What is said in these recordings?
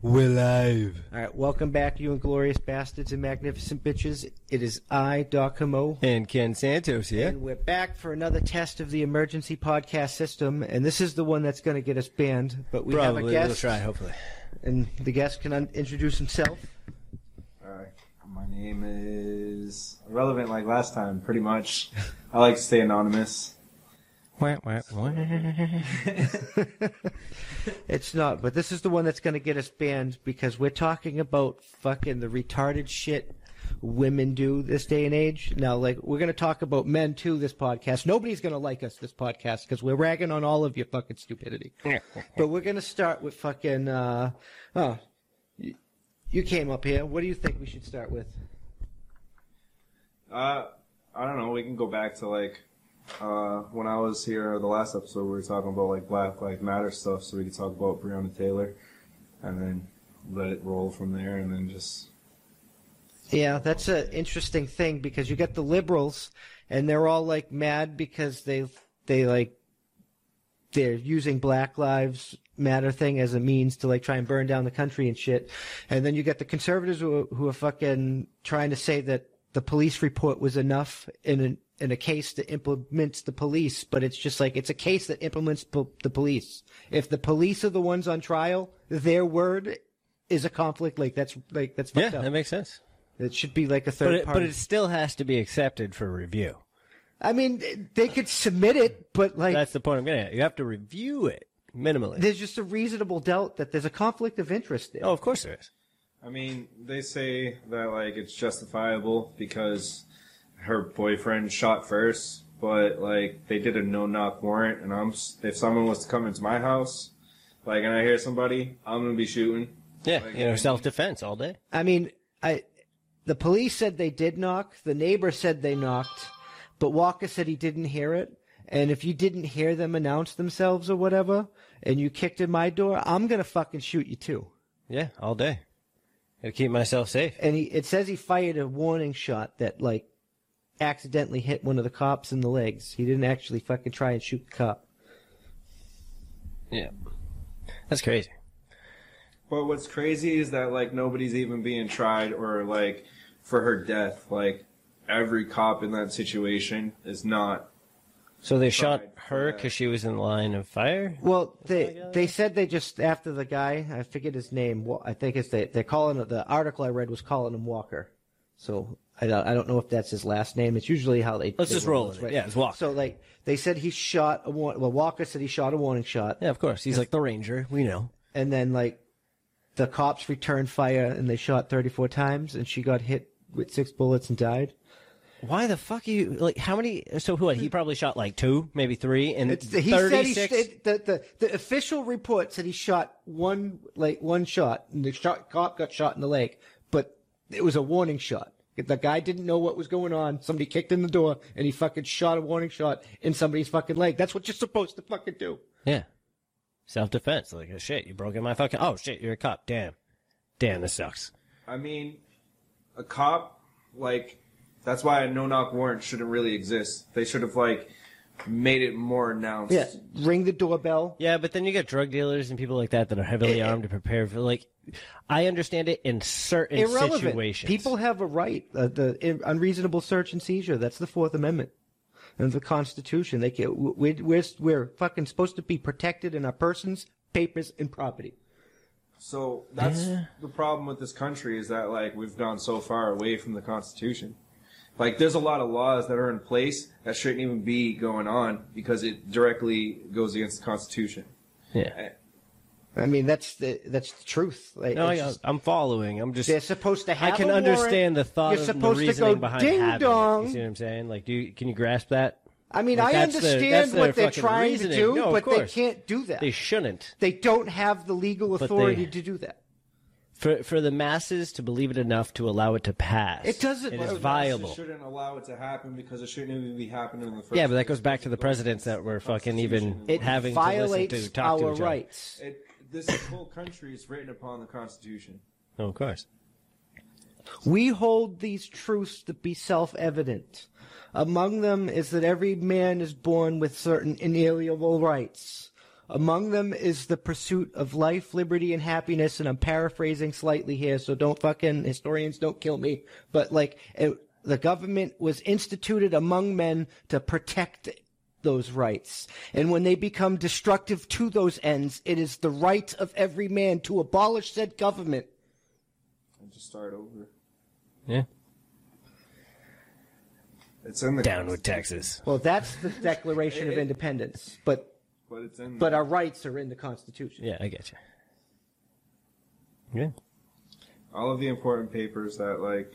We're live. All right, welcome back, you inglorious bastards and magnificent bitches. It is I, Doc Hamo, And Ken Santos here. and we're back for another test of the emergency podcast system. And this is the one that's going to get us banned. But we have a Probably. guest, We'll try, hopefully. and the guest can un- introduce himself. Alright. My name is irrelevant like last time, pretty much. I like to stay anonymous. Wah, wah, wah. It's not, but this is the one that's going to get us banned because we're talking about fucking the retarded shit women do this day and age. Now, like, we're going to talk about men too this podcast. Nobody's going to like us this podcast because we're ragging on all of your fucking stupidity. but we're going to start with fucking, uh, oh, you, you came up here. What do you think we should start with? Uh, I don't know, we can go back to like, uh, when I was here the last episode, we were talking about like Black Lives Matter stuff, so we could talk about Breonna Taylor, and then let it roll from there, and then just Yeah, that's an interesting thing because you get the liberals, and they're all like mad because they they like they're using Black Lives Matter thing as a means to like try and burn down the country and shit, and then you get the conservatives who who are fucking trying to say that the police report was enough in a in a case that implements the police, but it's just like it's a case that implements po- the police. If the police are the ones on trial, their word is a conflict. Like that's like that's Yeah, up. that makes sense. It should be like a third But it, party. but it still has to be accepted for review. I mean, they could submit it, but like, That's the point I'm getting at. You have to review it minimally. there's just a reasonable doubt that there's a conflict of interest there. Oh, of course there is. I mean, they say that like it's justifiable because her boyfriend shot first, but like they did a no knock warrant, and I'm if someone was to come into my house, like and I hear somebody, I'm gonna be shooting. Yeah, Like, you know, self defense all day. I mean, I, the police said they did knock. The neighbor said they knocked, but Walker said he didn't hear it. And if you didn't hear them announce themselves or whatever, and you kicked in my door, I'm gonna fucking shoot you too. Yeah, all day. Gotta keep myself safe. And he, it says he fired a warning shot that like accidentally hit one of the cops in the legs. He didn't actually fucking try and shoot the cop. Yeah. That's crazy. But what's crazy is that like nobody's even being tried or like for her death. Like every cop in that situation is not. So they shot her because she was in line of fire? Well, they they said they just after the guy, I forget his name. Wa- I think it's they they're calling it the article I read was calling him Walker. So I don't, I don't know if that's his last name. It's usually how they. Let's they just roll with it. right? Yeah, it's Walker. So like they said he shot a war- well Walker said he shot a warning shot, Yeah, of course. He's like the ranger. We know. and then like the cops returned fire and they shot thirty four times, and she got hit with six bullets and died. Why the fuck are you like? How many? So who what? He probably shot like two, maybe three, and It's, he said he thirty-six. sh- the, the the official report said he shot one like one shot, and the shot, cop got shot in the leg, but it was a warning shot. The guy didn't know what was going on. Somebody kicked in the door, and he fucking shot a warning shot in somebody's fucking leg. That's what you're supposed to fucking do. Yeah. Self defense. Like, oh, shit, you broke in my fucking. Oh, shit, you're a cop. Damn. Damn, this sucks. I mean, a cop like that's why a no knock warrant shouldn't really exist. They should have like made it more announced. Yeah, ring the doorbell. Yeah, but then you get drug dealers and people like that that are heavily armed to prepare for, like, I understand it in certain Irrelevant. situations. People have a right. Uh, the unreasonable search and seizure. That's the Fourth Amendment and the Constitution. They can, we're, we're we're fucking supposed to be protected in our persons, papers, and property. So that's the problem with this country is that like we've gone so far away from the Constitution. Like there's a lot of laws that are in place that shouldn't even be going on because it directly goes against the Constitution. Yeah. Eh. I mean, that's the that's the truth. Like, No, it's I, i'm following. I'm just. they're supposed to have. I can a understand the thought You're of the supposed to reasoning go behind ding having dong. it. You see what I'm saying? Like, do you, can you grasp that? I mean, Like, I that's the- that's understand their what they're trying reasoning. to do, No, of but they can't do that. They shouldn't. They don't have the legal authority they- to do that. For for the masses to believe it enough to allow it to pass. It doesn't- It Well, is viable. shouldn't allow it to happen because it shouldn't even be happening in the first Yeah, but that goes back to the presidents that were fucking even It having violates to listen to talk to our each other. rights. It, this whole country is written upon the Constitution. Oh, of course. We hold these truths to be self-evident. Among them is that every man is born with certain inalienable rights. Among them is the pursuit of life, liberty, and happiness. And I'm paraphrasing slightly here, so don't fucking historians don't kill me. But like, it, the government was instituted among men to protect those rights. And when they become destructive to those ends, it is the right of every man to abolish said government. And just start over. Yeah. It's in the Down with Constitution, Texas. Well, that's the Declaration of Independence, but But it's in. but our rights are in the Constitution. Yeah, I get you. Yeah. all of the important papers that like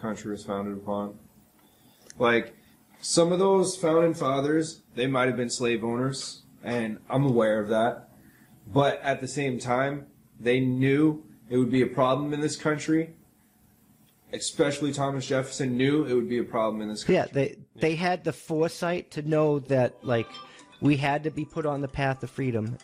country was founded upon. Like some of those founding fathers, they might have been slave owners, and I'm aware of that. But at the same time, they knew it would be a problem in this country. Especially Thomas Jefferson knew it would be a problem in this country. Yeah, they they had the foresight to know that like we had to be put on the path of freedom.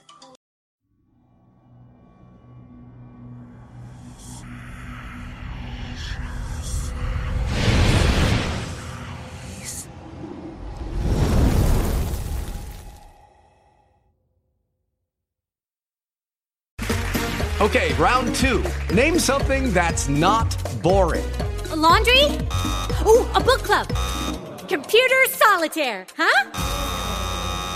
Okay, round two. Name something that's not boring. A laundry? Ooh, a book club. Computer solitaire, huh?